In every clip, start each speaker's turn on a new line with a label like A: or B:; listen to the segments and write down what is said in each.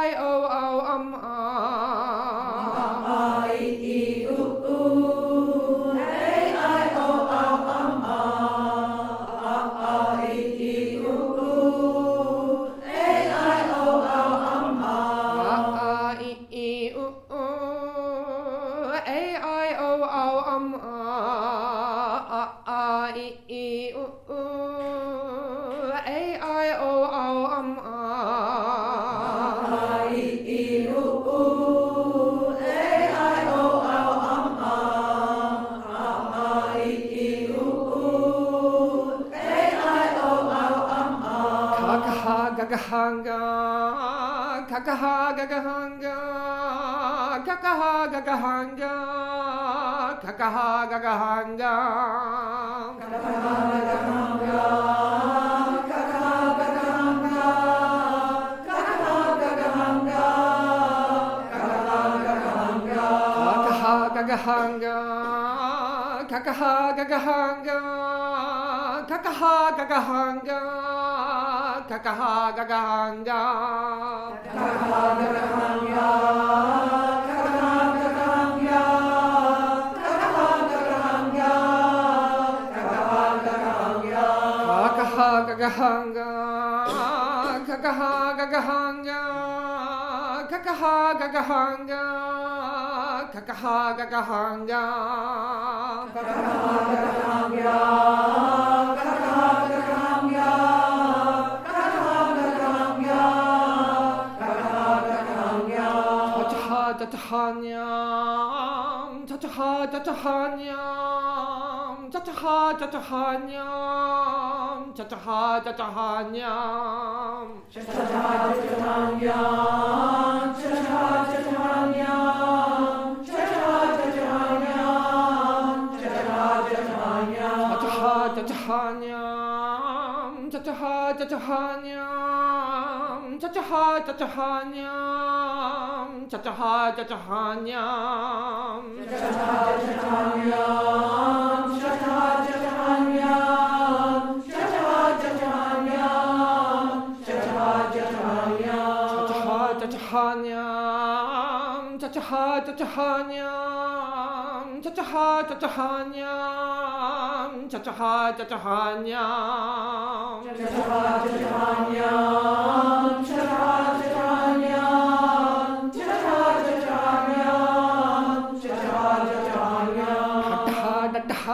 A: a i o o um ah ah e
B: e
A: u u a i o o um ah ah ah e e u u gagahanga, kakaha gagahanga, kakaha gagahanga, kakaha gagahanga. Kakaha gagahanga, kakaha gagahanga, kakaha gagahanga, kakaha gagahanga. Kakaha gagahanga, kakaha gagahanga, kakaha gagahanga, gagahanga. Tataha tatahanyam, tataha tatahanyam, tataha tatahanyam, tataha tatahanyam. Tataha tatahanyam,
B: tataha tatahanyam, tataha tatahanyam,
A: tataha tatahanyam. Tataha tatahanyam, tataha tatahanyam, tataha tatahanyam, tataha tatahanyam.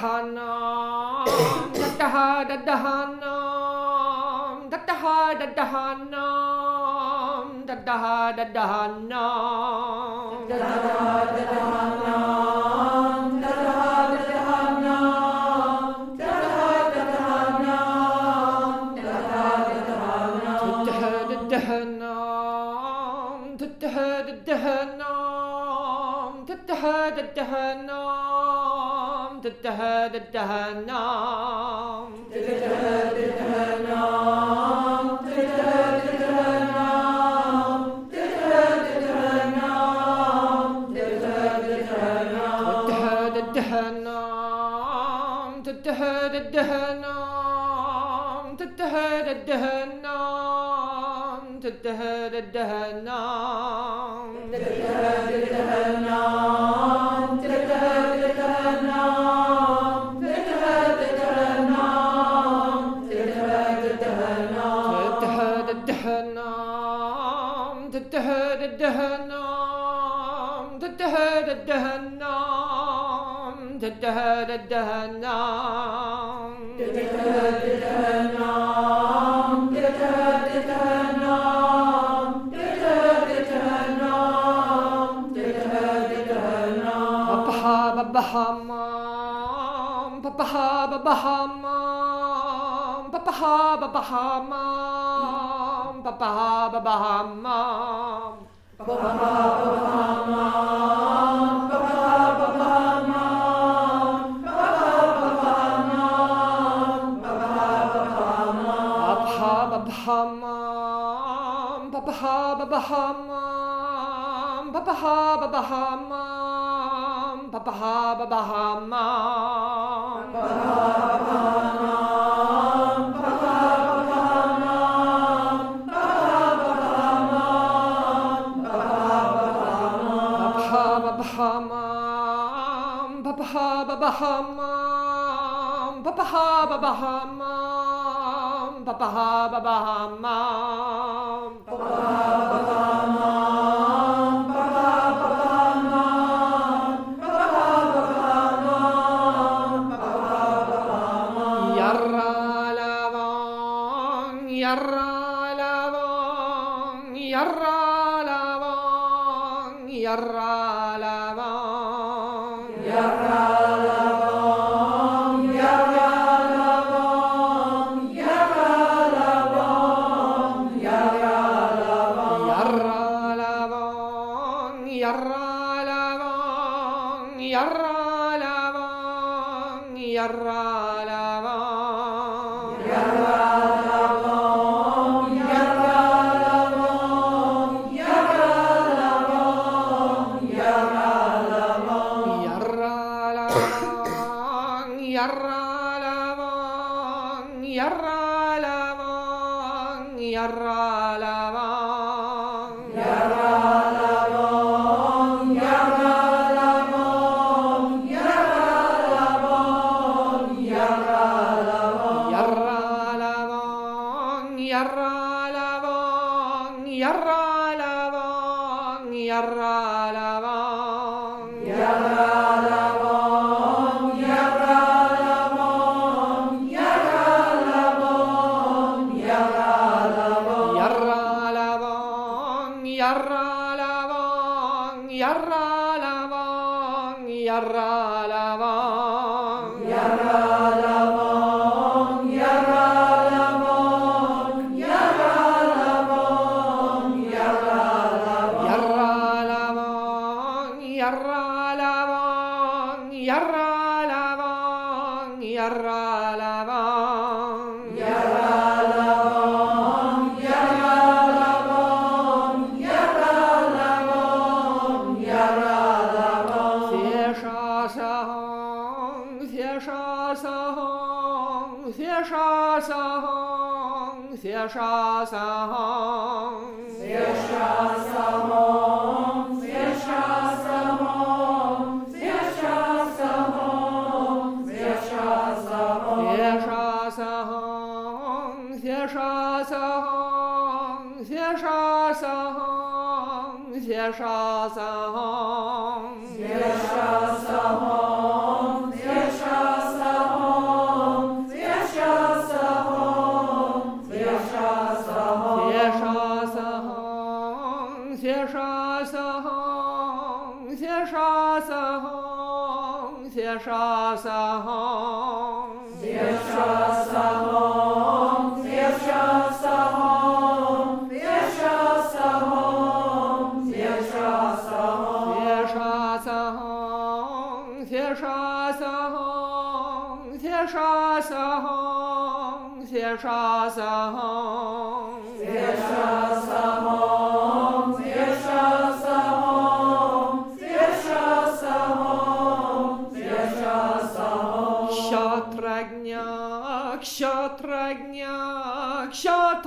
A: tatahanam, tataha tatahanam, tataha تتها تتها النام تتها تتها النام تتها تتها النام تتها تتها النام تتها تتها النام تتها تتها النام تتها تتها النام تتها تتها النام تتها تتها تتها تتها da da da nam. Da da da da nam. Da da da da nam. Da Babaham, Babaha, Babaham, Babaha, Babaham, Babaha, Babahamam, Babahamam, Babahamam, Babahamam. yarralavan, yarralavan, yarralavan. Yarralavan, yarralavan, yarralavan, yarralavan. Yarralavan, yarralavan, yarralavan, yarralavan. 谢沙僧，谢沙僧，谢沙僧。沙僧，写沙僧。Shalom. Zir
B: Shalom. Zir Shalom. Zir Shalom. Zir
A: Shalom. Zir Shalom. Zir Shalom. Zir Shalom.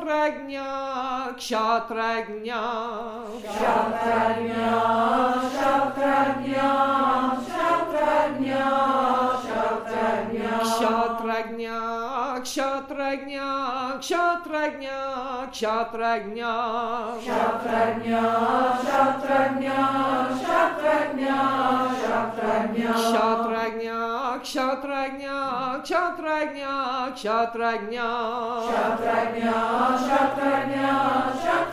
A: kshatragnya, kshatragnya. Kshatragnya,
B: kshatragnya,
A: kshatragnya, kshatragnya. Kshatragnya. Кшатрагня, кшатрагня, кшатрагня. Кшатрагня,
B: кшатрагня,
A: кшатрагня, кшатрагня. Кшатрагня, кшатрагня, кшатрагня, кшатрагня. Кшатрагня, кшатрагня, кшатрагня.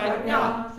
A: 你好